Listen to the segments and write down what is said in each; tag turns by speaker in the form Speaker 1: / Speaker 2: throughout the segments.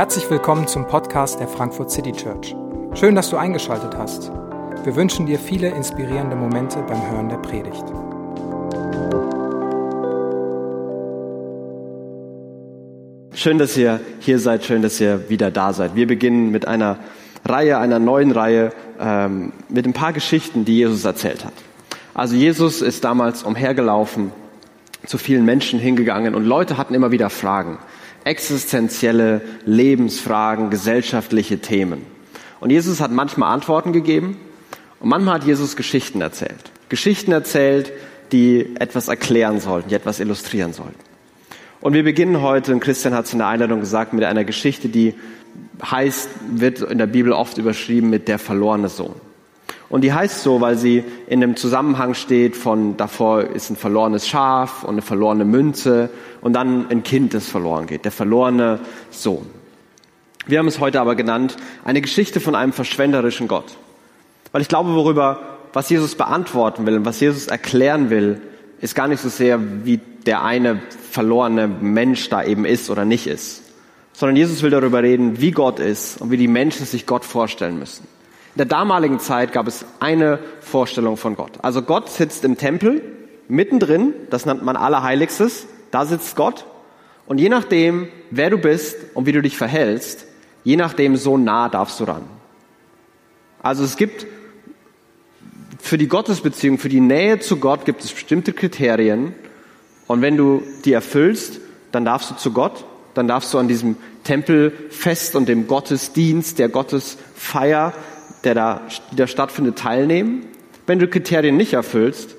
Speaker 1: Herzlich willkommen zum Podcast der Frankfurt City Church. Schön, dass du eingeschaltet hast. Wir wünschen dir viele inspirierende Momente beim Hören der Predigt.
Speaker 2: Schön, dass ihr hier seid, schön, dass ihr wieder da seid. Wir beginnen mit einer Reihe, einer neuen Reihe, ähm, mit ein paar Geschichten, die Jesus erzählt hat. Also Jesus ist damals umhergelaufen, zu vielen Menschen hingegangen und Leute hatten immer wieder Fragen existenzielle Lebensfragen, gesellschaftliche Themen. Und Jesus hat manchmal Antworten gegeben und manchmal hat Jesus Geschichten erzählt. Geschichten erzählt, die etwas erklären sollten, die etwas illustrieren sollten. Und wir beginnen heute, und Christian hat es in der Einladung gesagt, mit einer Geschichte, die heißt, wird in der Bibel oft überschrieben mit der verlorene Sohn. Und die heißt so, weil sie in einem Zusammenhang steht von davor ist ein verlorenes Schaf und eine verlorene Münze und dann ein Kind, das verloren geht, der verlorene Sohn. Wir haben es heute aber genannt, eine Geschichte von einem verschwenderischen Gott. Weil ich glaube, worüber, was Jesus beantworten will und was Jesus erklären will, ist gar nicht so sehr, wie der eine verlorene Mensch da eben ist oder nicht ist, sondern Jesus will darüber reden, wie Gott ist und wie die Menschen sich Gott vorstellen müssen. In der damaligen Zeit gab es eine Vorstellung von Gott. Also Gott sitzt im Tempel, mittendrin, das nennt man Allerheiligstes, da sitzt Gott. Und je nachdem, wer du bist und wie du dich verhältst, je nachdem, so nah darfst du ran. Also es gibt für die Gottesbeziehung, für die Nähe zu Gott gibt es bestimmte Kriterien. Und wenn du die erfüllst, dann darfst du zu Gott, dann darfst du an diesem Tempelfest und dem Gottesdienst, der Gottesfeier der da, die da stattfindet, teilnehmen. Wenn du Kriterien nicht erfüllst,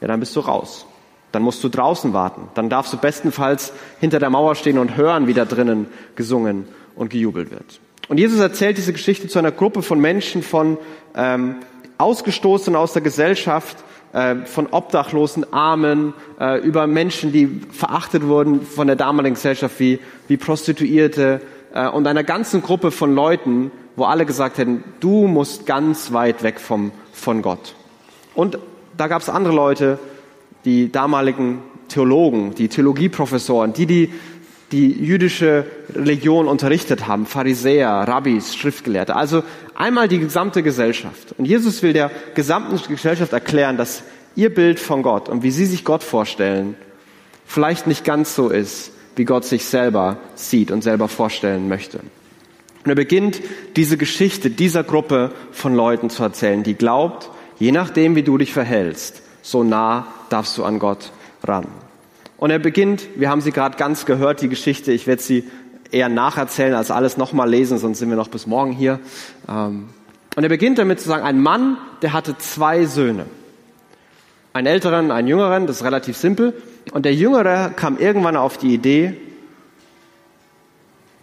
Speaker 2: ja, dann bist du raus. Dann musst du draußen warten. Dann darfst du bestenfalls hinter der Mauer stehen und hören, wie da drinnen gesungen und gejubelt wird. Und Jesus erzählt diese Geschichte zu einer Gruppe von Menschen, von ähm, Ausgestoßenen aus der Gesellschaft, äh, von Obdachlosen, Armen, äh, über Menschen, die verachtet wurden von der damaligen Gesellschaft, wie, wie Prostituierte äh, und einer ganzen Gruppe von Leuten, wo alle gesagt hätten, du musst ganz weit weg vom, von Gott. Und da gab es andere Leute, die damaligen Theologen, die Theologieprofessoren, die die die jüdische Religion unterrichtet haben, Pharisäer, Rabbis, Schriftgelehrte, also einmal die gesamte Gesellschaft. Und Jesus will der gesamten Gesellschaft erklären, dass ihr Bild von Gott und wie sie sich Gott vorstellen, vielleicht nicht ganz so ist, wie Gott sich selber sieht und selber vorstellen möchte. Und er beginnt diese Geschichte dieser Gruppe von Leuten zu erzählen, die glaubt, je nachdem, wie du dich verhältst, so nah darfst du an Gott ran. Und er beginnt, wir haben sie gerade ganz gehört, die Geschichte, ich werde sie eher nacherzählen als alles nochmal lesen, sonst sind wir noch bis morgen hier. Ähm, und er beginnt damit zu sagen, ein Mann, der hatte zwei Söhne. Einen älteren, einen jüngeren, das ist relativ simpel. Und der Jüngere kam irgendwann auf die Idee,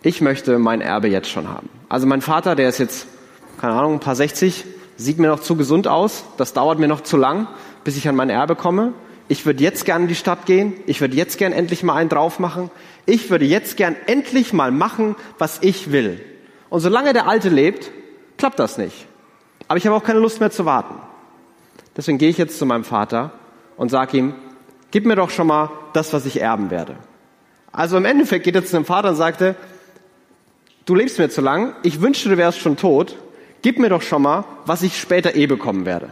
Speaker 2: ich möchte mein Erbe jetzt schon haben. Also mein Vater, der ist jetzt, keine Ahnung, ein paar 60, sieht mir noch zu gesund aus, das dauert mir noch zu lang, bis ich an mein Erbe komme. Ich würde jetzt gern in die Stadt gehen, ich würde jetzt gern endlich mal einen drauf machen, ich würde jetzt gern endlich mal machen, was ich will. Und solange der Alte lebt, klappt das nicht. Aber ich habe auch keine Lust mehr zu warten. Deswegen gehe ich jetzt zu meinem Vater und sage ihm, gib mir doch schon mal das, was ich erben werde. Also im Endeffekt geht er zu dem Vater und sagte, du lebst mir zu lang, ich wünschte, du wärst schon tot, gib mir doch schon mal, was ich später eh bekommen werde.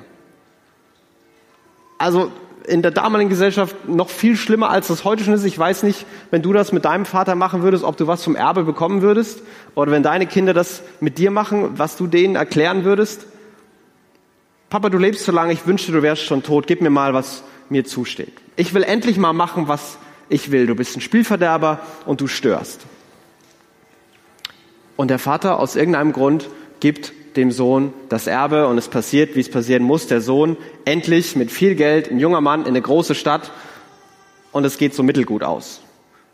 Speaker 2: Also in der damaligen Gesellschaft noch viel schlimmer, als das heute schon ist. Ich weiß nicht, wenn du das mit deinem Vater machen würdest, ob du was vom Erbe bekommen würdest, oder wenn deine Kinder das mit dir machen, was du denen erklären würdest. Papa, du lebst zu lange, ich wünschte, du wärst schon tot, gib mir mal, was mir zusteht. Ich will endlich mal machen, was ich will. Du bist ein Spielverderber und du störst. Und der Vater aus irgendeinem Grund gibt dem Sohn das Erbe und es passiert, wie es passieren muss. Der Sohn endlich mit viel Geld, ein junger Mann in eine große Stadt und es geht so mittelgut aus.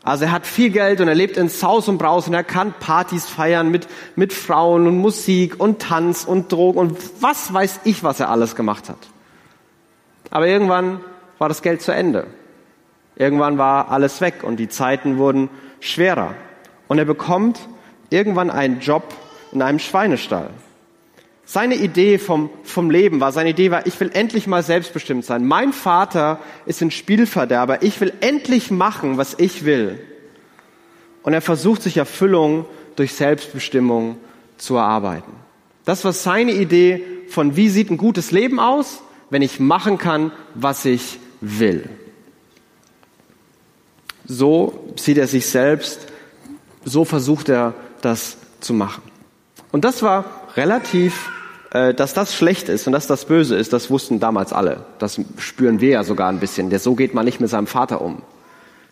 Speaker 2: Also er hat viel Geld und er lebt in Saus und Braus und er kann Partys feiern mit, mit Frauen und Musik und Tanz und Drogen und was weiß ich, was er alles gemacht hat. Aber irgendwann war das Geld zu Ende. Irgendwann war alles weg und die Zeiten wurden schwerer. Und er bekommt irgendwann einen Job in einem Schweinestall. Seine Idee vom, vom Leben war, seine Idee war, ich will endlich mal selbstbestimmt sein. Mein Vater ist ein Spielverderber. Ich will endlich machen, was ich will. Und er versucht sich Erfüllung durch Selbstbestimmung zu erarbeiten. Das war seine Idee von, wie sieht ein gutes Leben aus, wenn ich machen kann, was ich will. So sieht er sich selbst, so versucht er das zu machen. Und das war relativ, äh, dass das schlecht ist und dass das böse ist, das wussten damals alle. Das spüren wir ja sogar ein bisschen. Der, so geht man nicht mit seinem Vater um.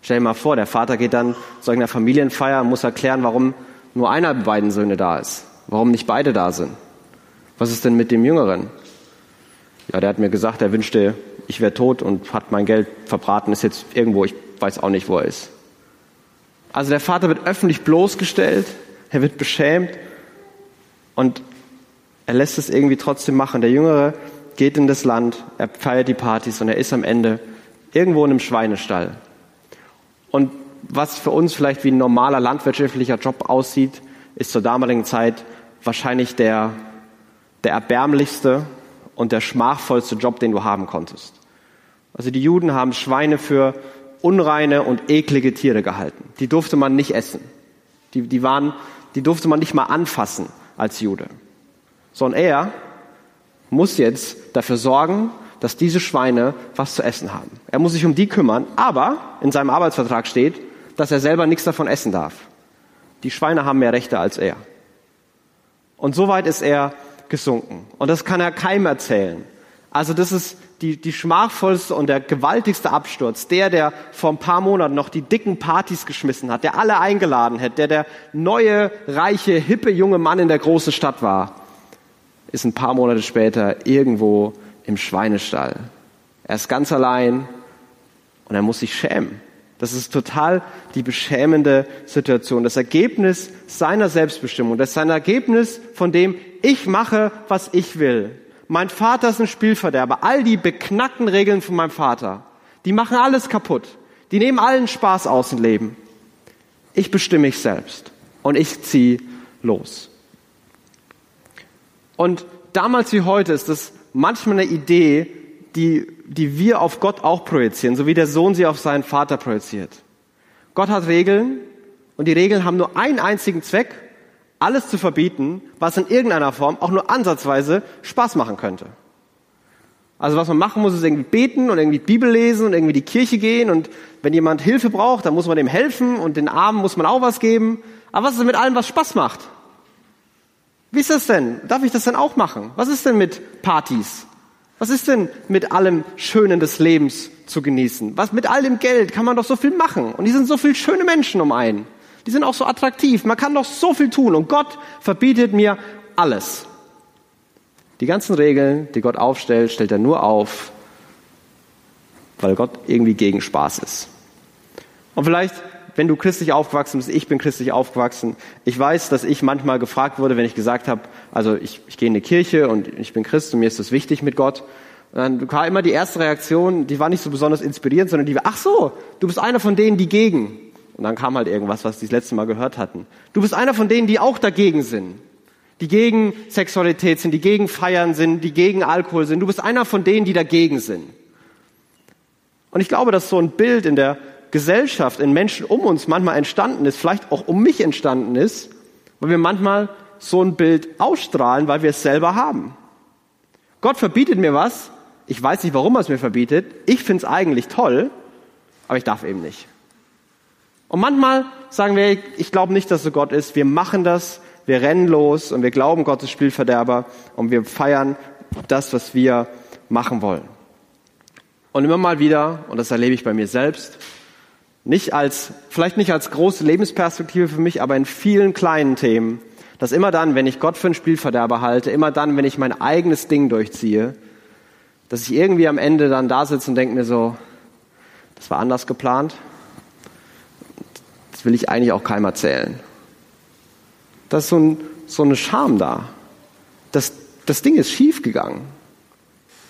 Speaker 2: Stell dir mal vor, der Vater geht dann zu einer Familienfeier und muss erklären, warum nur einer der beiden Söhne da ist. Warum nicht beide da sind. Was ist denn mit dem Jüngeren? Ja, der hat mir gesagt, er wünschte, ich wäre tot und hat mein Geld verbraten, ist jetzt irgendwo, ich weiß auch nicht, wo er ist. Also der Vater wird öffentlich bloßgestellt, er wird beschämt und er lässt es irgendwie trotzdem machen. Der Jüngere geht in das Land, er feiert die Partys und er ist am Ende irgendwo in einem Schweinestall. Und was für uns vielleicht wie ein normaler landwirtschaftlicher Job aussieht, ist zur damaligen Zeit wahrscheinlich der, der erbärmlichste und der schmachvollste Job, den du haben konntest. Also die Juden haben Schweine für unreine und eklige Tiere gehalten. Die durfte man nicht essen. Die, die, waren, die durfte man nicht mal anfassen als Jude. So, und er muss jetzt dafür sorgen, dass diese Schweine was zu essen haben. Er muss sich um die kümmern, aber in seinem Arbeitsvertrag steht, dass er selber nichts davon essen darf. Die Schweine haben mehr Rechte als er. Und so weit ist er gesunken. Und das kann er keinem erzählen. Also das ist die, die schmachvollste und der gewaltigste Absturz. Der, der vor ein paar Monaten noch die dicken Partys geschmissen hat, der alle eingeladen hat, der der neue, reiche, hippe junge Mann in der großen Stadt war, ist ein paar Monate später irgendwo im Schweinestall. Er ist ganz allein und er muss sich schämen. Das ist total die beschämende Situation. Das Ergebnis seiner Selbstbestimmung. Das ist sein Ergebnis von dem, ich mache, was ich will. Mein Vater ist ein Spielverderber. All die beknackten Regeln von meinem Vater, die machen alles kaputt. Die nehmen allen Spaß aus dem Leben. Ich bestimme mich selbst und ich ziehe los. Und damals wie heute ist das manchmal eine Idee, die, die wir auf Gott auch projizieren, so wie der Sohn sie auf seinen Vater projiziert. Gott hat Regeln und die Regeln haben nur einen einzigen Zweck, alles zu verbieten, was in irgendeiner Form auch nur ansatzweise Spaß machen könnte. Also was man machen muss, ist irgendwie beten und irgendwie Bibel lesen und irgendwie die Kirche gehen und wenn jemand Hilfe braucht, dann muss man dem helfen und den Armen muss man auch was geben. Aber was ist denn mit allem, was Spaß macht? Wie ist das denn? Darf ich das denn auch machen? Was ist denn mit Partys? Was ist denn mit allem Schönen des Lebens zu genießen? Was mit all dem Geld kann man doch so viel machen? Und die sind so viele schöne Menschen um einen. Die sind auch so attraktiv. Man kann doch so viel tun. Und Gott verbietet mir alles. Die ganzen Regeln, die Gott aufstellt, stellt er nur auf, weil Gott irgendwie gegen Spaß ist. Und vielleicht wenn du christlich aufgewachsen bist, ich bin christlich aufgewachsen, ich weiß, dass ich manchmal gefragt wurde, wenn ich gesagt habe, also ich, ich gehe in die Kirche und ich bin Christ und mir ist das wichtig mit Gott. Und dann war immer die erste Reaktion, die war nicht so besonders inspirierend, sondern die war, ach so, du bist einer von denen, die gegen. Und dann kam halt irgendwas, was die das letzte Mal gehört hatten. Du bist einer von denen, die auch dagegen sind. Die gegen Sexualität sind, die gegen Feiern sind, die gegen Alkohol sind. Du bist einer von denen, die dagegen sind. Und ich glaube, dass so ein Bild in der Gesellschaft, in Menschen um uns manchmal entstanden ist, vielleicht auch um mich entstanden ist, weil wir manchmal so ein Bild ausstrahlen, weil wir es selber haben. Gott verbietet mir was, ich weiß nicht, warum er es mir verbietet, ich finde es eigentlich toll, aber ich darf eben nicht. Und manchmal sagen wir, ich glaube nicht, dass so Gott ist, wir machen das, wir rennen los und wir glauben, Gott ist Spielverderber und wir feiern das, was wir machen wollen. Und immer mal wieder, und das erlebe ich bei mir selbst, nicht als, vielleicht nicht als große Lebensperspektive für mich, aber in vielen kleinen Themen, dass immer dann, wenn ich Gott für einen Spielverderber halte, immer dann, wenn ich mein eigenes Ding durchziehe, dass ich irgendwie am Ende dann da sitze und denke mir so, das war anders geplant. Das will ich eigentlich auch keinem erzählen. Da ist so, ein, so eine Scham da. Das, das Ding ist schief gegangen.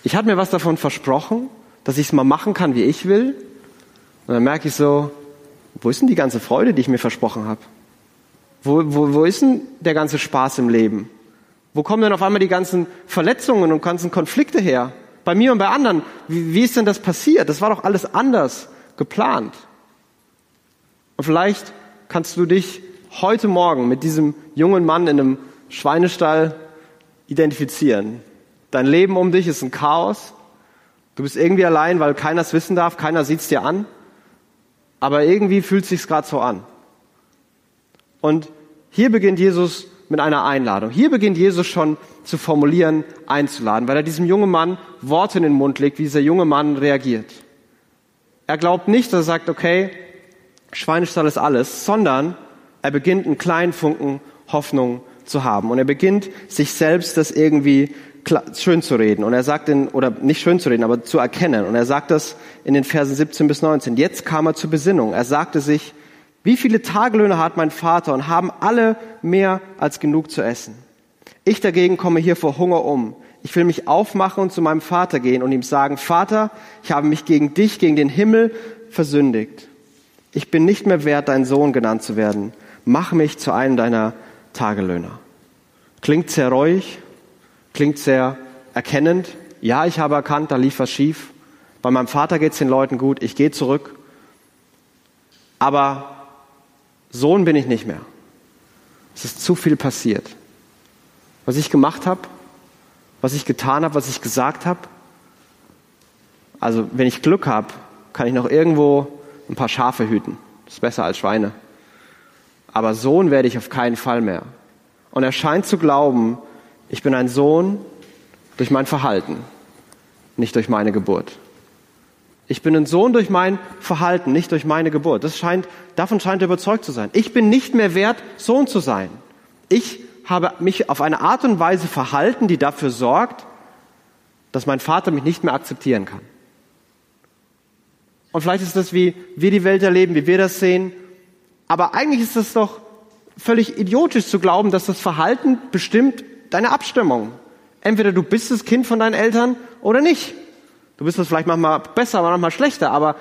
Speaker 2: Ich hatte mir was davon versprochen, dass ich es mal machen kann, wie ich will. Und dann merke ich so, wo ist denn die ganze Freude, die ich mir versprochen habe? Wo, wo, wo ist denn der ganze Spaß im Leben? Wo kommen denn auf einmal die ganzen Verletzungen und ganzen Konflikte her? Bei mir und bei anderen. Wie, wie ist denn das passiert? Das war doch alles anders geplant. Und vielleicht kannst du dich heute Morgen mit diesem jungen Mann in einem Schweinestall identifizieren. Dein Leben um dich ist ein Chaos. Du bist irgendwie allein, weil keiner es wissen darf, keiner sieht es dir an. Aber irgendwie fühlt es sich gerade so an. Und hier beginnt Jesus mit einer Einladung. Hier beginnt Jesus schon zu formulieren, einzuladen, weil er diesem jungen Mann Worte in den Mund legt, wie dieser junge Mann reagiert. Er glaubt nicht, dass er sagt, okay, Schweinestall ist alles, sondern er beginnt einen kleinen Funken Hoffnung zu haben. Und er beginnt sich selbst das irgendwie schön zu reden. Und er sagt in, oder nicht schön zu reden, aber zu erkennen. Und er sagt das in den Versen 17 bis 19. Jetzt kam er zur Besinnung. Er sagte sich, wie viele Tagelöhne hat mein Vater und haben alle mehr als genug zu essen? Ich dagegen komme hier vor Hunger um. Ich will mich aufmachen und zu meinem Vater gehen und ihm sagen, Vater, ich habe mich gegen dich, gegen den Himmel versündigt. Ich bin nicht mehr wert, dein Sohn genannt zu werden. Mach mich zu einem deiner Tagelöhner. Klingt sehr reuig, klingt sehr erkennend. Ja, ich habe erkannt, da lief was schief. Bei meinem Vater geht es den Leuten gut, ich gehe zurück. Aber Sohn bin ich nicht mehr. Es ist zu viel passiert. Was ich gemacht habe, was ich getan habe, was ich gesagt habe. Also wenn ich Glück habe, kann ich noch irgendwo ein paar Schafe hüten. Das ist besser als Schweine. Aber Sohn werde ich auf keinen Fall mehr. Und er scheint zu glauben, ich bin ein Sohn durch mein Verhalten, nicht durch meine Geburt. Ich bin ein Sohn durch mein Verhalten, nicht durch meine Geburt. Das scheint, davon scheint er überzeugt zu sein. Ich bin nicht mehr wert, Sohn zu sein. Ich habe mich auf eine Art und Weise verhalten, die dafür sorgt, dass mein Vater mich nicht mehr akzeptieren kann. Und vielleicht ist das, wie wir die Welt erleben, wie wir das sehen. Aber eigentlich ist es doch völlig idiotisch zu glauben, dass das Verhalten bestimmt deine Abstimmung. Entweder du bist das Kind von deinen Eltern oder nicht. Du bist das vielleicht manchmal besser, manchmal schlechter, aber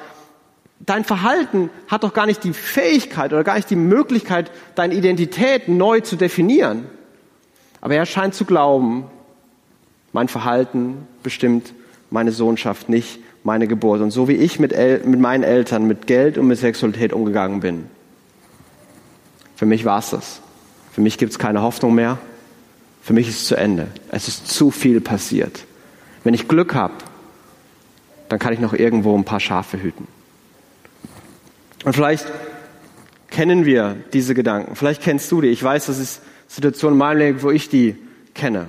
Speaker 2: dein Verhalten hat doch gar nicht die Fähigkeit oder gar nicht die Möglichkeit, deine Identität neu zu definieren. Aber er scheint zu glauben, mein Verhalten bestimmt meine Sohnschaft, nicht meine Geburt. Und so wie ich mit, El mit meinen Eltern, mit Geld und mit Sexualität umgegangen bin, für mich war es das. Für mich gibt es keine Hoffnung mehr. Für mich ist es zu Ende. Es ist zu viel passiert. Wenn ich Glück habe, dann kann ich noch irgendwo ein paar Schafe hüten. Und vielleicht kennen wir diese Gedanken. Vielleicht kennst du die. Ich weiß, das ist Situationen in meinem Leben, wo ich die kenne.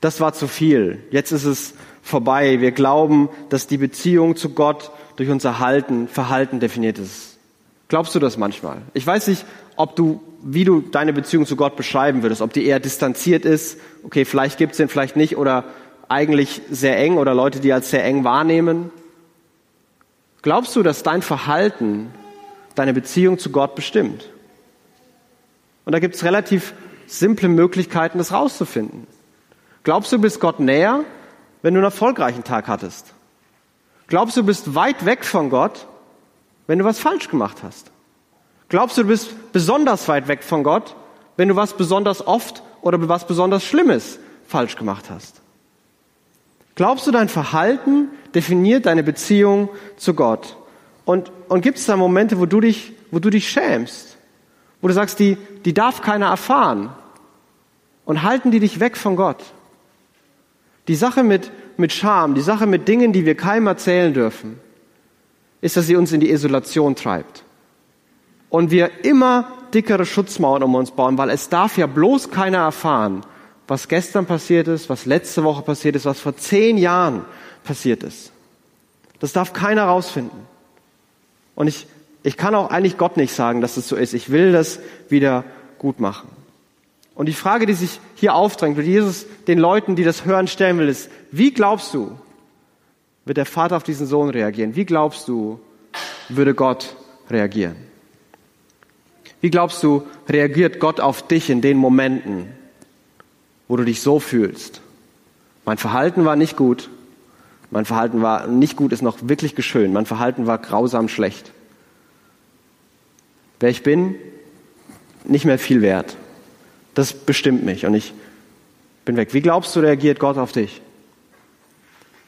Speaker 2: Das war zu viel. Jetzt ist es vorbei. Wir glauben, dass die Beziehung zu Gott durch unser Halten, Verhalten definiert ist. Glaubst du das manchmal? Ich weiß nicht, ob du, wie du deine Beziehung zu Gott beschreiben würdest, ob die eher distanziert ist, okay, vielleicht gibt's den, vielleicht nicht, oder eigentlich sehr eng oder Leute, die als sehr eng wahrnehmen? Glaubst du, dass dein Verhalten deine Beziehung zu Gott bestimmt? Und da gibt es relativ simple Möglichkeiten, das rauszufinden. Glaubst du, du bist Gott näher, wenn du einen erfolgreichen Tag hattest? Glaubst du, du bist weit weg von Gott, wenn du was falsch gemacht hast? Glaubst du, du bist besonders weit weg von Gott, wenn du was besonders oft oder was besonders Schlimmes falsch gemacht hast? Glaubst du, dein Verhalten definiert deine Beziehung zu Gott? Und, und gibt es da Momente, wo du dich, wo du dich schämst? Wo du sagst, die, die darf keiner erfahren? Und halten die dich weg von Gott? Die Sache mit, mit Scham, die Sache mit Dingen, die wir keinem erzählen dürfen, ist, dass sie uns in die Isolation treibt. Und wir immer dickere Schutzmauern um uns bauen, weil es darf ja bloß keiner erfahren, was gestern passiert ist, was letzte Woche passiert ist, was vor zehn Jahren passiert ist. Das darf keiner rausfinden. Und ich, ich kann auch eigentlich Gott nicht sagen, dass es so ist. Ich will das wieder gut machen. Und die Frage, die sich hier aufdrängt, die Jesus den Leuten, die das hören, stellen will, ist, wie glaubst du, wird der Vater auf diesen Sohn reagieren? Wie glaubst du, würde Gott reagieren? Wie glaubst du, reagiert Gott auf dich in den Momenten, wo du dich so fühlst. Mein Verhalten war nicht gut. Mein Verhalten war nicht gut, ist noch wirklich geschön. Mein Verhalten war grausam schlecht. Wer ich bin, nicht mehr viel wert. Das bestimmt mich und ich bin weg. Wie glaubst du, reagiert Gott auf dich?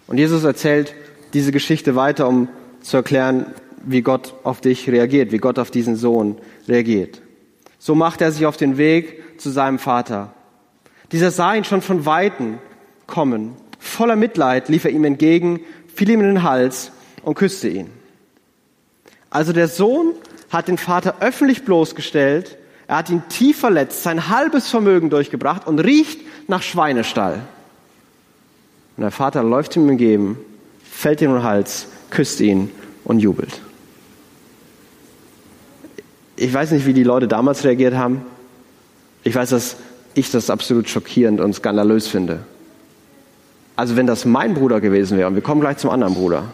Speaker 2: Und Jesus erzählt diese Geschichte weiter, um zu erklären, wie Gott auf dich reagiert, wie Gott auf diesen Sohn reagiert. So macht er sich auf den Weg zu seinem Vater. Dieser sah ihn schon von Weitem kommen. Voller Mitleid lief er ihm entgegen, fiel ihm in den Hals und küsste ihn. Also der Sohn hat den Vater öffentlich bloßgestellt, er hat ihn tief verletzt, sein halbes Vermögen durchgebracht und riecht nach Schweinestall. Und der Vater läuft ihm entgegen, fällt ihm in den Hals, küsst ihn und jubelt. Ich weiß nicht, wie die Leute damals reagiert haben. Ich weiß, dass ich das absolut schockierend und skandalös finde. Also wenn das mein Bruder gewesen wäre, und wir kommen gleich zum anderen Bruder,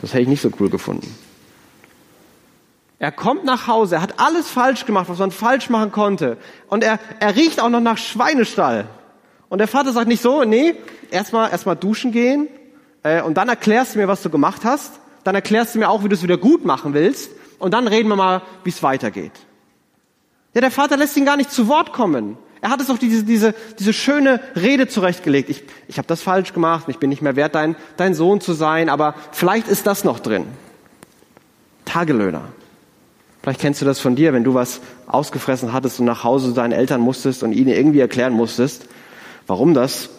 Speaker 2: das hätte ich nicht so cool gefunden. Er kommt nach Hause, er hat alles falsch gemacht, was man falsch machen konnte. Und er, er riecht auch noch nach Schweinestall. Und der Vater sagt nicht so, nee, erstmal erstmal duschen gehen äh, und dann erklärst du mir, was du gemacht hast. Dann erklärst du mir auch, wie du es wieder gut machen willst. Und dann reden wir mal, wie es weitergeht. Ja, der Vater lässt ihn gar nicht zu Wort kommen. Er hat es doch diese, diese, diese schöne Rede zurechtgelegt. Ich, ich habe das falsch gemacht, ich bin nicht mehr wert, dein, dein Sohn zu sein, aber vielleicht ist das noch drin. Tagelöhner. Vielleicht kennst du das von dir, wenn du was ausgefressen hattest und nach Hause deinen Eltern musstest und ihnen irgendwie erklären musstest, warum das,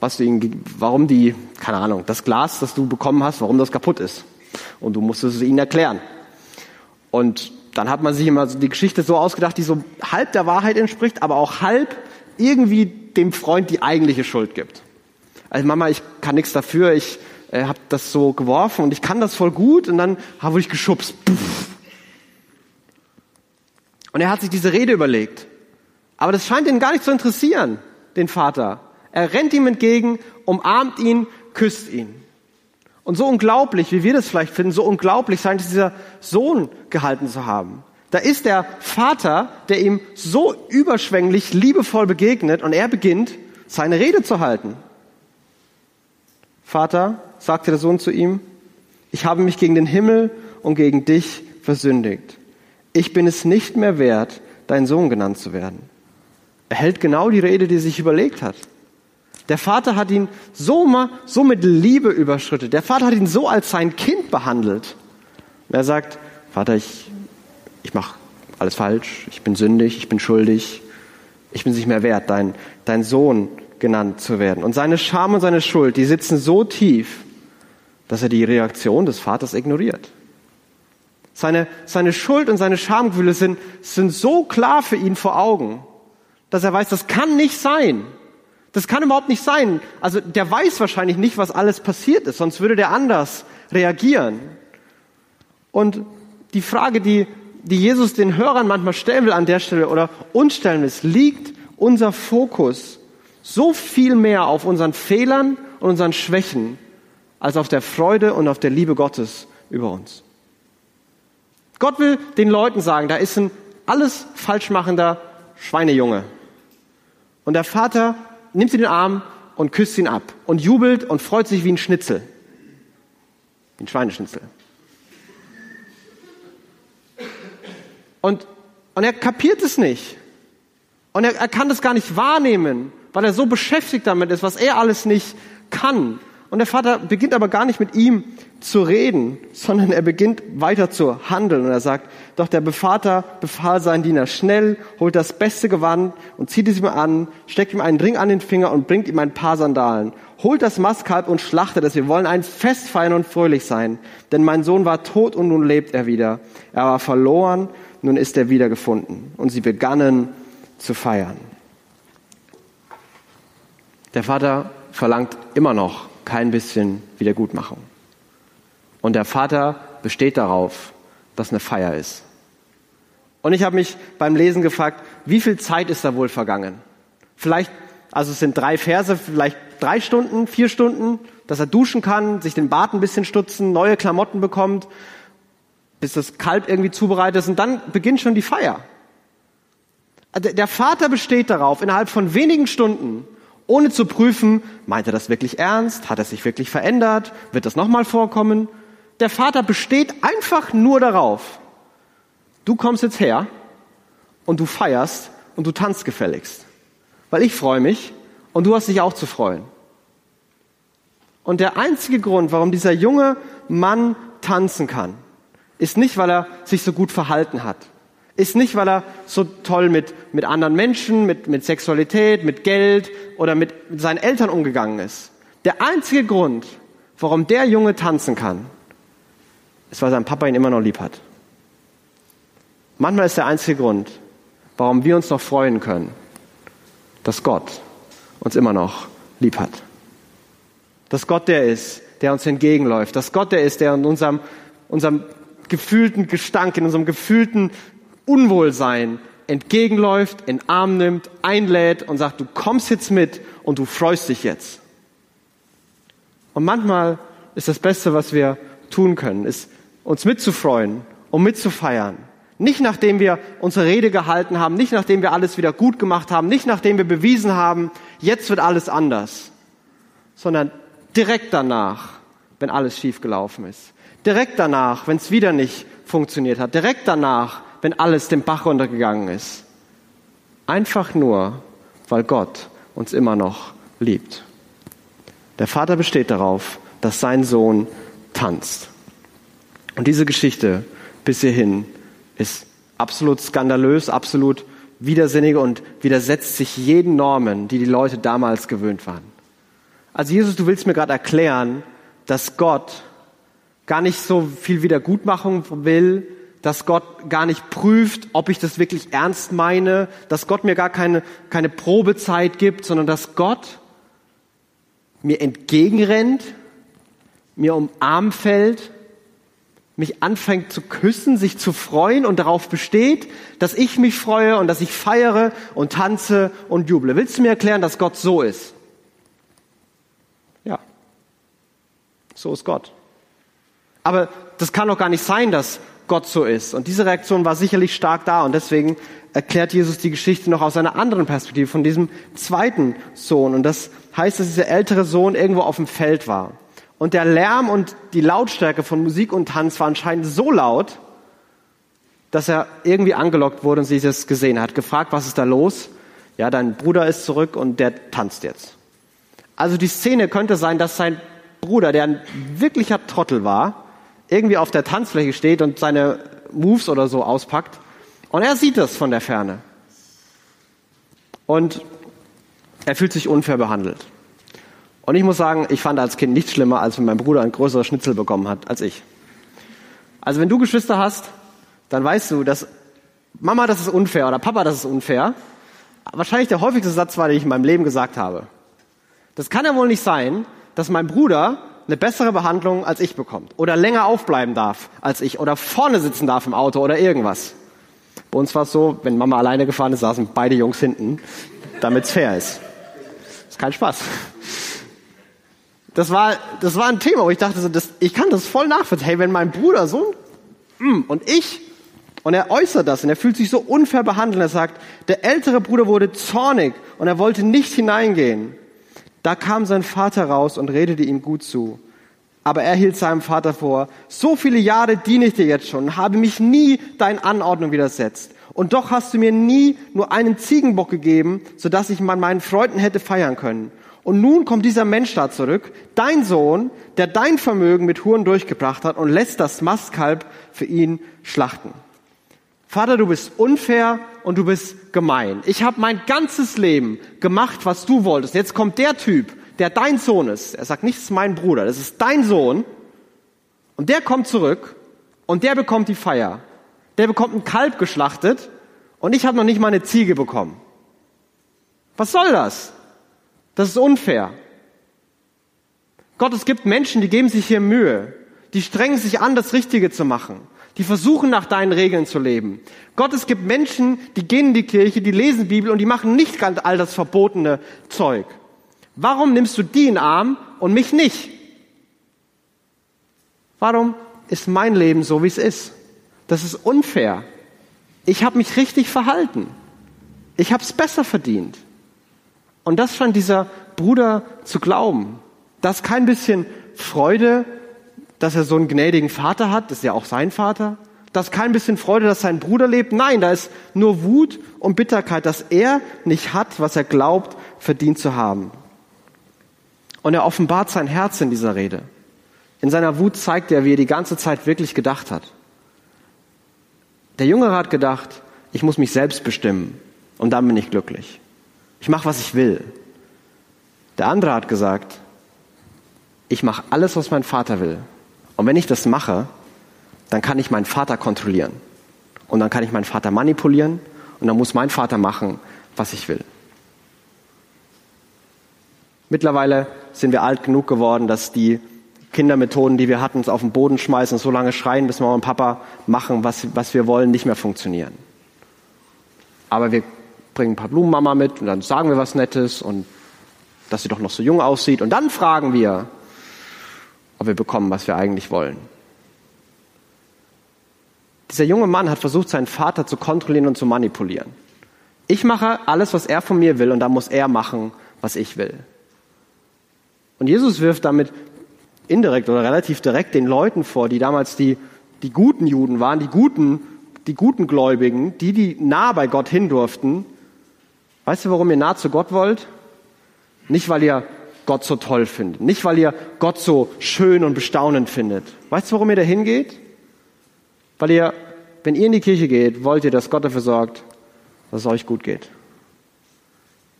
Speaker 2: was du ihnen, warum die, keine Ahnung, das Glas, das du bekommen hast, warum das kaputt ist. Und du musstest es ihnen erklären. Und dann hat man sich immer die Geschichte so ausgedacht, die so halb der Wahrheit entspricht, aber auch halb irgendwie dem Freund die eigentliche Schuld gibt. Also Mama, ich kann nichts dafür, ich äh, habe das so geworfen und ich kann das voll gut und dann habe ich geschubst. Puff. Und er hat sich diese Rede überlegt. Aber das scheint ihn gar nicht zu interessieren, den Vater. Er rennt ihm entgegen, umarmt ihn, küsst ihn. Und so unglaublich, wie wir das vielleicht finden, so unglaublich scheint es dieser Sohn gehalten zu haben. Da ist der Vater, der ihm so überschwänglich, liebevoll begegnet und er beginnt, seine Rede zu halten. Vater, sagte der Sohn zu ihm, ich habe mich gegen den Himmel und gegen dich versündigt ich bin es nicht mehr wert, dein Sohn genannt zu werden. Er hält genau die Rede, die er sich überlegt hat. Der Vater hat ihn so, so mit Liebe überschritten. Der Vater hat ihn so als sein Kind behandelt. Und er sagt, Vater, ich, ich mache alles falsch, ich bin sündig, ich bin schuldig, ich bin es nicht mehr wert, dein, dein Sohn genannt zu werden. Und seine Scham und seine Schuld, die sitzen so tief, dass er die Reaktion des Vaters ignoriert. Seine, seine Schuld und seine Schamgefühle sind, sind so klar für ihn vor Augen, dass er weiß, das kann nicht sein. Das kann überhaupt nicht sein. Also der weiß wahrscheinlich nicht, was alles passiert ist, sonst würde der anders reagieren. Und die Frage, die, die Jesus den Hörern manchmal stellen will an der Stelle oder uns stellen will, ist, liegt unser Fokus so viel mehr auf unseren Fehlern und unseren Schwächen als auf der Freude und auf der Liebe Gottes über uns. Gott will den Leuten sagen, da ist ein alles falschmachender Schweinejunge. Und der Vater nimmt in den Arm und küsst ihn ab und jubelt und freut sich wie ein Schnitzel. Wie ein Schweineschnitzel. Und, und er kapiert es nicht. Und er, er kann das gar nicht wahrnehmen, weil er so beschäftigt damit ist, was er alles nicht kann. Und der Vater beginnt aber gar nicht mit ihm zu reden, sondern er beginnt weiter zu handeln. Und er sagt, doch der Vater befahl seinen Diener schnell, holt das beste Gewand und zieht es ihm an, steckt ihm einen Ring an den Finger und bringt ihm ein paar Sandalen. Holt das Mastkalb und schlachtet es. Wir wollen ein Fest feiern und fröhlich sein. Denn mein Sohn war tot und nun lebt er wieder. Er war verloren, nun ist er wiedergefunden. Und sie begannen zu feiern. Der Vater verlangt immer noch kein bisschen Wiedergutmachung. Und der Vater besteht darauf, dass eine Feier ist. Und ich habe mich beim Lesen gefragt, wie viel Zeit ist da wohl vergangen? Vielleicht, also es sind drei Verse, vielleicht drei Stunden, vier Stunden, dass er duschen kann, sich den Bart ein bisschen stutzen, neue Klamotten bekommt, bis das Kalb irgendwie zubereitet ist und dann beginnt schon die Feier. Der Vater besteht darauf, innerhalb von wenigen Stunden ohne zu prüfen, meint er das wirklich ernst? Hat er sich wirklich verändert? Wird das nochmal vorkommen? Der Vater besteht einfach nur darauf, du kommst jetzt her und du feierst und du tanzt gefälligst. Weil ich freue mich und du hast dich auch zu freuen. Und der einzige Grund, warum dieser junge Mann tanzen kann, ist nicht, weil er sich so gut verhalten hat, Ist nicht, weil er so toll mit, mit anderen Menschen, mit, mit Sexualität, mit Geld oder mit, mit seinen Eltern umgegangen ist. Der einzige Grund, warum der Junge tanzen kann, ist, weil sein Papa ihn immer noch lieb hat. Manchmal ist der einzige Grund, warum wir uns noch freuen können, dass Gott uns immer noch lieb hat. Dass Gott der ist, der uns entgegenläuft. Dass Gott der ist, der in unserem, unserem gefühlten Gestank, in unserem gefühlten Unwohlsein entgegenläuft, in Arm nimmt, einlädt und sagt, du kommst jetzt mit und du freust dich jetzt. Und manchmal ist das Beste, was wir tun können, ist uns mitzufreuen und mitzufeiern. Nicht nachdem wir unsere Rede gehalten haben, nicht nachdem wir alles wieder gut gemacht haben, nicht nachdem wir bewiesen haben, jetzt wird alles anders, sondern direkt danach, wenn alles schief gelaufen ist. Direkt danach, wenn es wieder nicht funktioniert hat. Direkt danach, wenn alles dem Bach runtergegangen ist. Einfach nur, weil Gott uns immer noch liebt. Der Vater besteht darauf, dass sein Sohn tanzt. Und diese Geschichte bis hierhin ist absolut skandalös, absolut widersinnig und widersetzt sich jeden Normen, die die Leute damals gewöhnt waren. Also Jesus, du willst mir gerade erklären, dass Gott gar nicht so viel Wiedergutmachung will, dass Gott gar nicht prüft, ob ich das wirklich ernst meine, dass Gott mir gar keine, keine Probezeit gibt, sondern dass Gott mir entgegenrennt, mir um Arm fällt, mich anfängt zu küssen, sich zu freuen und darauf besteht, dass ich mich freue und dass ich feiere und tanze und juble. Willst du mir erklären, dass Gott so ist? Ja, so ist Gott. Aber das kann doch gar nicht sein, dass Gott so ist. Und diese Reaktion war sicherlich stark da und deswegen erklärt Jesus die Geschichte noch aus einer anderen Perspektive von diesem zweiten Sohn. Und das heißt, dass dieser ältere Sohn irgendwo auf dem Feld war. Und der Lärm und die Lautstärke von Musik und Tanz war anscheinend so laut, dass er irgendwie angelockt wurde und sich das gesehen hat. Gefragt, was ist da los? Ja, dein Bruder ist zurück und der tanzt jetzt. Also die Szene könnte sein, dass sein Bruder, der ein wirklicher Trottel war, irgendwie auf der Tanzfläche steht und seine Moves oder so auspackt. Und er sieht das von der Ferne. Und er fühlt sich unfair behandelt. Und ich muss sagen, ich fand als Kind nichts schlimmer, als wenn mein Bruder ein größeres Schnitzel bekommen hat als ich. Also wenn du Geschwister hast, dann weißt du, dass Mama, das ist unfair oder Papa, das ist unfair. Wahrscheinlich der häufigste Satz war, den ich in meinem Leben gesagt habe. Das kann ja wohl nicht sein, dass mein Bruder eine bessere Behandlung als ich bekommt oder länger aufbleiben darf als ich oder vorne sitzen darf im Auto oder irgendwas. Bei uns war es so, wenn Mama alleine gefahren ist, saßen beide Jungs hinten, damit es fair ist. Ist kein Spaß. Das war, das war ein Thema, wo ich dachte, so, das, ich kann das voll nachvollziehen. Hey, wenn mein Bruder so mm, und ich und er äußert das und er fühlt sich so unfair behandelt. Er sagt, der ältere Bruder wurde zornig und er wollte nicht hineingehen. Da kam sein Vater raus und redete ihm gut zu. Aber er hielt seinem Vater vor, so viele Jahre diene ich dir jetzt schon und habe mich nie deinen Anordnung widersetzt. Und doch hast du mir nie nur einen Ziegenbock gegeben, sodass ich mal meinen Freunden hätte feiern können. Und nun kommt dieser Mensch da zurück, dein Sohn, der dein Vermögen mit Huren durchgebracht hat und lässt das Mastkalb für ihn schlachten. Vater, du bist unfair und du bist gemein. Ich habe mein ganzes Leben gemacht, was du wolltest. Jetzt kommt der Typ, der dein Sohn ist. Er sagt nicht, das ist mein Bruder, das ist dein Sohn. Und der kommt zurück und der bekommt die Feier. Der bekommt ein Kalb geschlachtet und ich habe noch nicht mal eine Ziege bekommen. Was soll das? Das ist unfair. Gott, es gibt Menschen, die geben sich hier Mühe. Die strengen sich an, das Richtige zu machen. Die versuchen nach deinen Regeln zu leben. Gott, es gibt Menschen, die gehen in die Kirche, die lesen Bibel und die machen nicht all das verbotene Zeug. Warum nimmst du die in den Arm und mich nicht? Warum ist mein Leben so, wie es ist? Das ist unfair. Ich habe mich richtig verhalten. Ich habe es besser verdient. Und das scheint dieser Bruder zu glauben. Dass kein bisschen Freude dass er so einen gnädigen Vater hat, das ist ja auch sein Vater. Da ist kein bisschen Freude, dass sein Bruder lebt. Nein, da ist nur Wut und Bitterkeit, dass er nicht hat, was er glaubt, verdient zu haben. Und er offenbart sein Herz in dieser Rede. In seiner Wut zeigt er, wie er die ganze Zeit wirklich gedacht hat. Der Jüngere hat gedacht, ich muss mich selbst bestimmen und dann bin ich glücklich. Ich mache, was ich will. Der andere hat gesagt, ich mache alles, was mein Vater will. Und wenn ich das mache, dann kann ich meinen Vater kontrollieren. Und dann kann ich meinen Vater manipulieren und dann muss mein Vater machen, was ich will. Mittlerweile sind wir alt genug geworden, dass die Kindermethoden, die wir hatten, uns auf den Boden schmeißen und so lange schreien, bis Mama und Papa machen, was, was wir wollen, nicht mehr funktionieren. Aber wir bringen ein paar Blumen Mama mit und dann sagen wir was Nettes und dass sie doch noch so jung aussieht und dann fragen wir, ob wir bekommen, was wir eigentlich wollen. Dieser junge Mann hat versucht, seinen Vater zu kontrollieren und zu manipulieren. Ich mache alles, was er von mir will, und dann muss er machen, was ich will. Und Jesus wirft damit indirekt oder relativ direkt den Leuten vor, die damals die, die guten Juden waren, die guten, die guten Gläubigen, die, die nah bei Gott hin durften. Weißt du, warum ihr nah zu Gott wollt? Nicht, weil ihr Gott so toll findet, nicht, weil ihr Gott so schön und bestaunend findet. Weißt du, warum ihr da hingeht? Weil ihr, wenn ihr in die Kirche geht, wollt ihr, dass Gott dafür sorgt, dass es euch gut geht.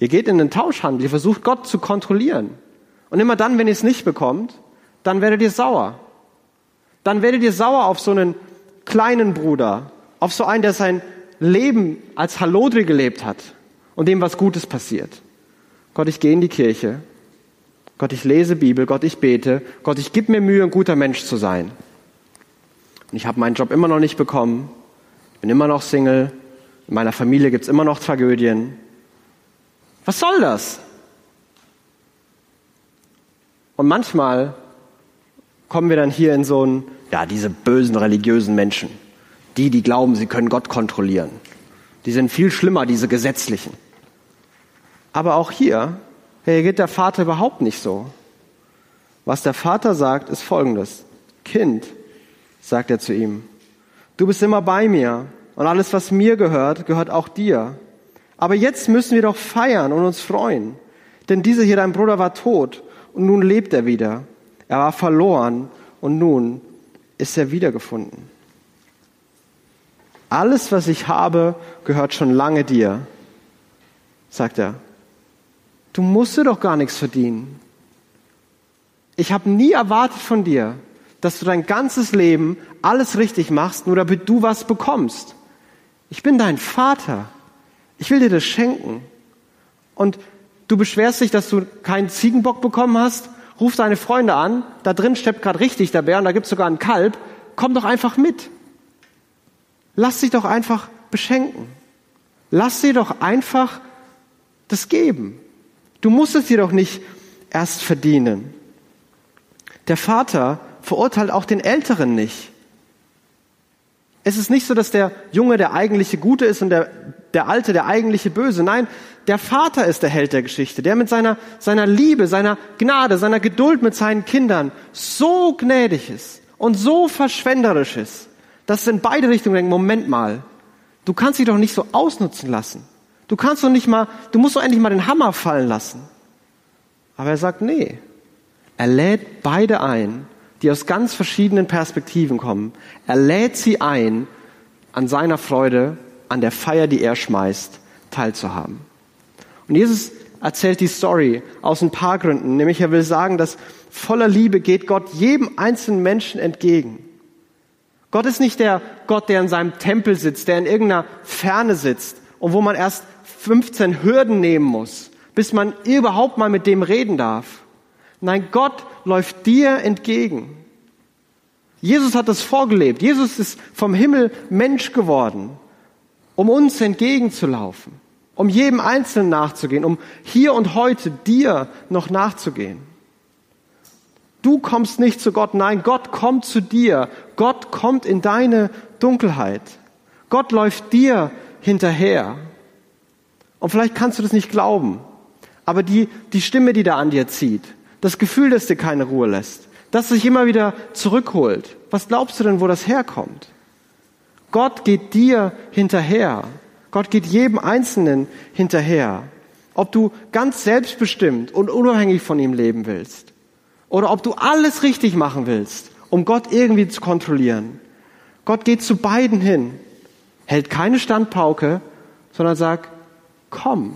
Speaker 2: Ihr geht in den Tauschhandel, ihr versucht Gott zu kontrollieren. Und immer dann, wenn ihr es nicht bekommt, dann werdet ihr sauer. Dann werdet ihr sauer auf so einen kleinen Bruder, auf so einen, der sein Leben als Hallodri gelebt hat und dem was Gutes passiert. Gott, ich gehe in die Kirche. Gott, ich lese Bibel. Gott, ich bete. Gott, ich gebe mir Mühe, ein guter Mensch zu sein. Und ich habe meinen Job immer noch nicht bekommen, bin immer noch Single, in meiner Familie gibt es immer noch Tragödien. Was soll das? Und manchmal kommen wir dann hier in so ein, ja, diese bösen religiösen Menschen, die, die glauben, sie können Gott kontrollieren. Die sind viel schlimmer, diese gesetzlichen. Aber auch hier reagiert der Vater überhaupt nicht so. Was der Vater sagt, ist folgendes. Kind, sagt er zu ihm. Du bist immer bei mir und alles, was mir gehört, gehört auch dir. Aber jetzt müssen wir doch feiern und uns freuen. Denn dieser hier, dein Bruder, war tot und nun lebt er wieder. Er war verloren und nun ist er wiedergefunden. Alles, was ich habe, gehört schon lange dir, sagt er. Du musst dir doch gar nichts verdienen. Ich habe nie erwartet von dir, dass du dein ganzes Leben alles richtig machst, nur damit du was bekommst. Ich bin dein Vater. Ich will dir das schenken. Und du beschwerst dich, dass du keinen Ziegenbock bekommen hast, ruf deine Freunde an, da drin steppt gerade richtig der Bär und da gibt's sogar einen Kalb, komm doch einfach mit. Lass dich doch einfach beschenken. Lass dir doch einfach das geben. Du musst es dir doch nicht erst verdienen. Der Vater verurteilt auch den Älteren nicht. Es ist nicht so, dass der Junge der eigentliche Gute ist und der, der Alte der eigentliche Böse. Nein, der Vater ist der Held der Geschichte, der mit seiner, seiner Liebe, seiner Gnade, seiner Geduld mit seinen Kindern so gnädig ist und so verschwenderisch ist, dass es in beide Richtungen denkt, Moment mal, du kannst dich doch nicht so ausnutzen lassen. Du kannst doch nicht mal, du musst doch endlich mal den Hammer fallen lassen. Aber er sagt, nee. Er lädt beide ein, die aus ganz verschiedenen Perspektiven kommen. Er lädt sie ein, an seiner Freude, an der Feier, die er schmeißt, teilzuhaben. Und Jesus erzählt die Story aus ein paar Gründen. Nämlich er will sagen, dass voller Liebe geht Gott jedem einzelnen Menschen entgegen. Gott ist nicht der Gott, der in seinem Tempel sitzt, der in irgendeiner Ferne sitzt und wo man erst 15 Hürden nehmen muss, bis man überhaupt mal mit dem reden darf. Nein, Gott läuft dir entgegen. Jesus hat das vorgelebt. Jesus ist vom Himmel Mensch geworden, um uns entgegenzulaufen, um jedem Einzelnen nachzugehen, um hier und heute dir noch nachzugehen. Du kommst nicht zu Gott, nein, Gott kommt zu dir. Gott kommt in deine Dunkelheit. Gott läuft dir hinterher. Und vielleicht kannst du das nicht glauben, aber die, die Stimme, die da an dir zieht, das Gefühl, das dir keine Ruhe lässt, das sich immer wieder zurückholt, was glaubst du denn, wo das herkommt? Gott geht dir hinterher. Gott geht jedem Einzelnen hinterher. Ob du ganz selbstbestimmt und unabhängig von ihm leben willst oder ob du alles richtig machen willst, um Gott irgendwie zu kontrollieren. Gott geht zu beiden hin hält keine Standpauke, sondern sagt, komm,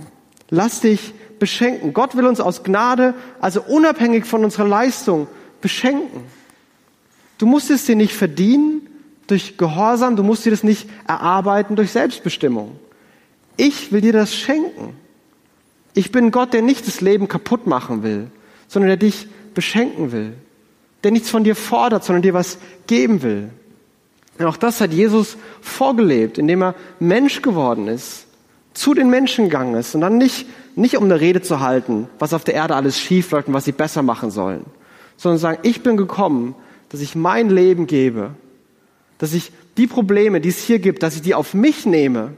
Speaker 2: lass dich beschenken. Gott will uns aus Gnade, also unabhängig von unserer Leistung, beschenken. Du musst es dir nicht verdienen durch Gehorsam, du musst dir das nicht erarbeiten durch Selbstbestimmung. Ich will dir das schenken. Ich bin Gott, der nicht das Leben kaputt machen will, sondern der dich beschenken will. Der nichts von dir fordert, sondern dir was geben will. Und auch das hat Jesus vorgelebt, indem er Mensch geworden ist, zu den Menschen gegangen ist und dann nicht, nicht um eine Rede zu halten, was auf der Erde alles schief läuft und was sie besser machen sollen, sondern sagen, ich bin gekommen, dass ich mein Leben gebe, dass ich die Probleme, die es hier gibt, dass ich die auf mich nehme,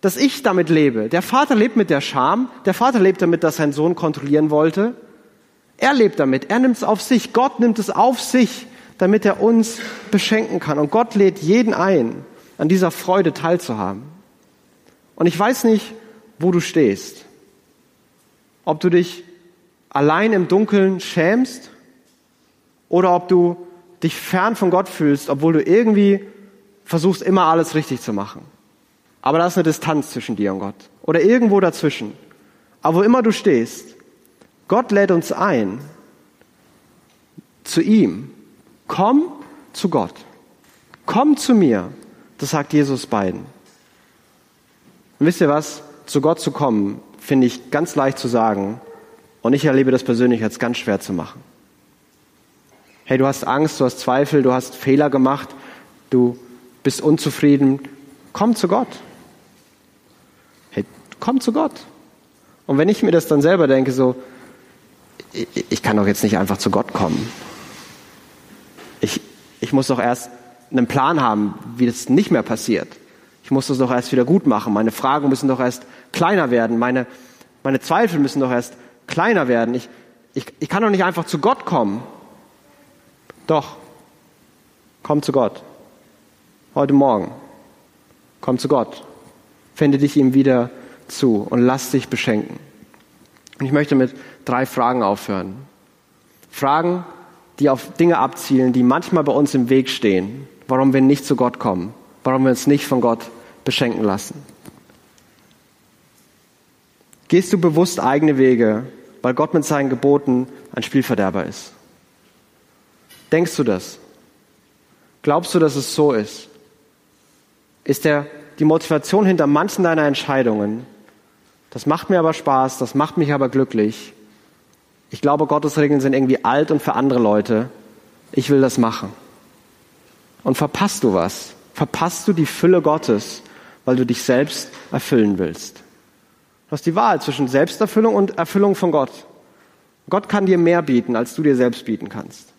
Speaker 2: dass ich damit lebe. Der Vater lebt mit der Scham, der Vater lebt damit, dass sein Sohn kontrollieren wollte. Er lebt damit, er nimmt es auf sich, Gott nimmt es auf sich, damit er uns beschenken kann. Und Gott lädt jeden ein, an dieser Freude teilzuhaben. Und ich weiß nicht, wo du stehst. Ob du dich allein im Dunkeln schämst oder ob du dich fern von Gott fühlst, obwohl du irgendwie versuchst, immer alles richtig zu machen. Aber da ist eine Distanz zwischen dir und Gott. Oder irgendwo dazwischen. Aber wo immer du stehst, Gott lädt uns ein zu ihm. Komm zu Gott. Komm zu mir. Das sagt Jesus beiden. Und wisst ihr was? Zu Gott zu kommen, finde ich ganz leicht zu sagen. Und ich erlebe das persönlich als ganz schwer zu machen. Hey, du hast Angst, du hast Zweifel, du hast Fehler gemacht, du bist unzufrieden. Komm zu Gott. Hey, komm zu Gott. Und wenn ich mir das dann selber denke, so, ich, ich kann doch jetzt nicht einfach zu Gott kommen. Ich, ich muss doch erst einen Plan haben, wie das nicht mehr passiert. Ich muss das doch erst wieder gut machen. Meine Fragen müssen doch erst kleiner werden. Meine, meine Zweifel müssen doch erst kleiner werden. Ich, ich, ich kann doch nicht einfach zu Gott kommen. Doch, komm zu Gott. Heute Morgen. Komm zu Gott. Finde dich ihm wieder zu und lass dich beschenken. Und ich möchte mit drei Fragen aufhören. Fragen, die auf Dinge abzielen, die manchmal bei uns im Weg stehen, warum wir nicht zu Gott kommen, warum wir uns nicht von Gott beschenken lassen. Gehst du bewusst eigene Wege, weil Gott mit seinen Geboten ein Spielverderber ist? Denkst du das? Glaubst du, dass es so ist? Ist der, die Motivation hinter manchen deiner Entscheidungen, das macht mir aber Spaß, das macht mich aber glücklich. Ich glaube, Gottes Regeln sind irgendwie alt und für andere Leute. Ich will das machen. Und verpasst du was? Verpasst du die Fülle Gottes, weil du dich selbst erfüllen willst? Du hast die Wahl zwischen Selbsterfüllung und Erfüllung von Gott. Gott kann dir mehr bieten, als du dir selbst bieten kannst.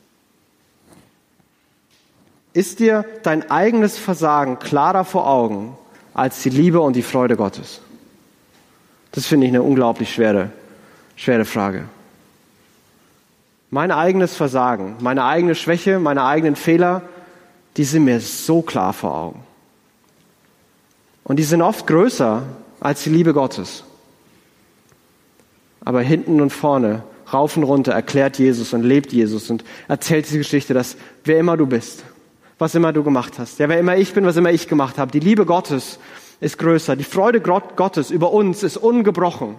Speaker 2: Ist dir dein eigenes Versagen klarer vor Augen als die Liebe und die Freude Gottes? Das finde ich eine unglaublich schwere, schwere Frage. Mein eigenes Versagen, meine eigene Schwäche, meine eigenen Fehler, die sind mir so klar vor Augen. Und die sind oft größer als die Liebe Gottes. Aber hinten und vorne, rauf und runter, erklärt Jesus und lebt Jesus und erzählt diese Geschichte, dass wer immer du bist, was immer du gemacht hast. Ja, wer immer ich bin, was immer ich gemacht habe. Die Liebe Gottes ist größer. Die Freude Gottes über uns ist ungebrochen.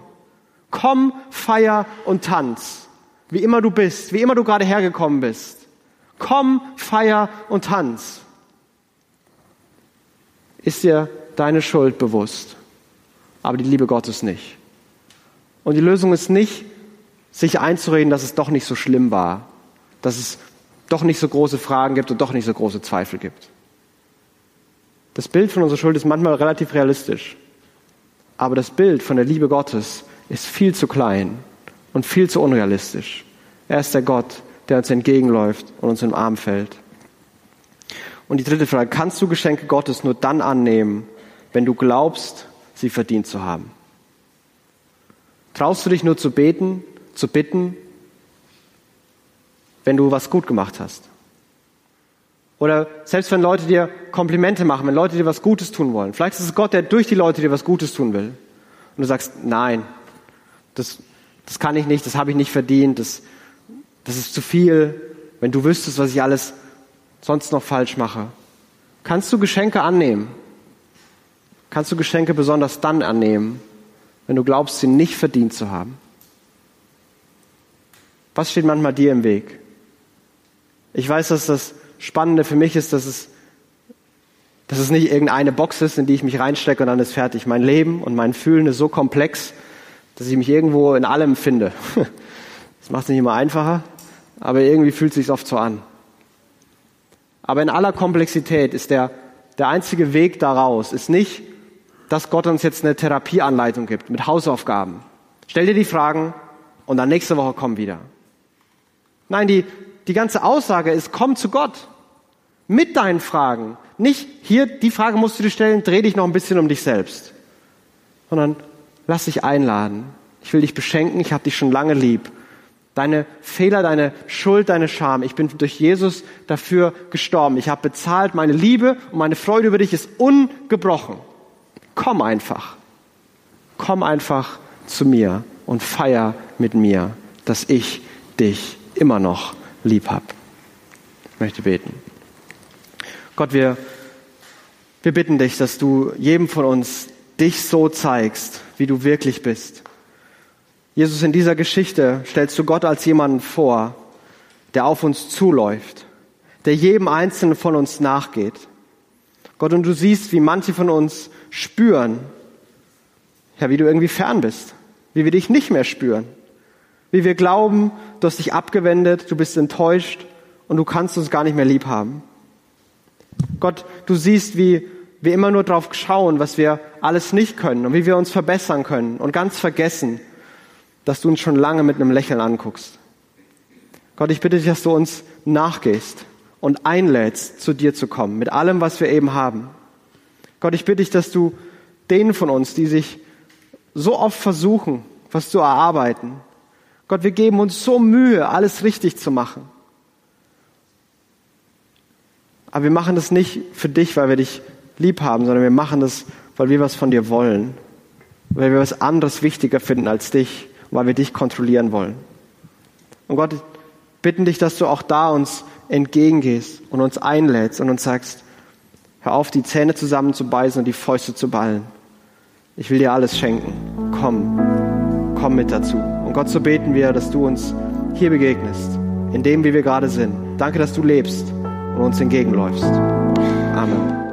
Speaker 2: Komm, feier und tanz. Wie immer du bist, wie immer du gerade hergekommen bist. Komm, feier und tanz. Ist dir deine Schuld bewusst, aber die Liebe Gottes nicht. Und die Lösung ist nicht, sich einzureden, dass es doch nicht so schlimm war, dass es doch nicht so große Fragen gibt und doch nicht so große Zweifel gibt. Das Bild von unserer Schuld ist manchmal relativ realistisch. Aber das Bild von der Liebe Gottes ist viel zu klein und viel zu unrealistisch. Er ist der Gott, der uns entgegenläuft und uns im Arm fällt. Und die dritte Frage, kannst du Geschenke Gottes nur dann annehmen, wenn du glaubst, sie verdient zu haben? Traust du dich nur zu beten, zu bitten wenn du was gut gemacht hast. Oder selbst wenn Leute dir Komplimente machen, wenn Leute dir was Gutes tun wollen. Vielleicht ist es Gott, der durch die Leute dir was Gutes tun will. Und du sagst, nein, das, das kann ich nicht, das habe ich nicht verdient, das, das ist zu viel. Wenn du wüsstest, was ich alles sonst noch falsch mache. Kannst du Geschenke annehmen, Kannst du Geschenke besonders dann annehmen, wenn du glaubst, sie nicht verdient zu haben? Was steht manchmal dir im Weg? Ich weiß, dass das Spannende für mich ist, dass es, dass es nicht irgendeine Box ist, in die ich mich reinstecke und dann ist fertig. Mein Leben und mein Fühlen ist so komplex, dass ich mich irgendwo in allem finde. Das macht es nicht immer einfacher, aber irgendwie fühlt es sich oft so an. Aber in aller Komplexität ist der, der einzige Weg daraus, ist nicht, dass Gott uns jetzt eine Therapieanleitung gibt mit Hausaufgaben. Stell dir die Fragen und dann nächste Woche komm wieder. Nein, die, die ganze Aussage ist, komm zu Gott. Mit deinen Fragen. Nicht hier, die Frage musst du dir stellen, dreh dich noch ein bisschen um dich selbst. Sondern lass dich einladen. Ich will dich beschenken, ich habe dich schon lange lieb. Deine Fehler, deine Schuld, deine Scham. Ich bin durch Jesus dafür gestorben. Ich habe bezahlt. Meine Liebe und meine Freude über dich ist ungebrochen. Komm einfach. Komm einfach zu mir und feier mit mir, dass ich dich immer noch lieb habe. Ich möchte beten. Gott, wir, wir bitten dich, dass du jedem von uns dich so zeigst, wie du wirklich bist. Jesus, in dieser Geschichte stellst du Gott als jemanden vor, der auf uns zuläuft, der jedem Einzelnen von uns nachgeht. Gott, und du siehst, wie manche von uns spüren, ja, wie du irgendwie fern bist, wie wir dich nicht mehr spüren, wie wir glauben, du hast dich abgewendet, du bist enttäuscht und du kannst uns gar nicht mehr lieb haben. Gott, du siehst, wie wir immer nur drauf schauen, was wir alles nicht können und wie wir uns verbessern können und ganz vergessen, dass du uns schon lange mit einem Lächeln anguckst. Gott, ich bitte dich, dass du uns nachgehst und einlädst, zu dir zu kommen, mit allem, was wir eben haben. Gott, ich bitte dich, dass du denen von uns, die sich so oft versuchen, was zu erarbeiten, Gott, wir geben uns so Mühe, alles richtig zu machen. Aber wir machen das nicht für dich, weil wir dich lieb haben, sondern wir machen das, weil wir was von dir wollen. Weil wir was anderes wichtiger finden als dich, weil wir dich kontrollieren wollen. Und Gott, bitten dich, dass du auch da uns entgegengehst und uns einlädst und uns sagst, hör auf, die Zähne zusammenzubeißen und die Fäuste zu ballen. Ich will dir alles schenken. Komm, komm mit dazu. Und Gott, so beten wir, dass du uns hier begegnest, in dem, wie wir gerade sind. Danke, dass du lebst und uns entgegenläufst. Amen.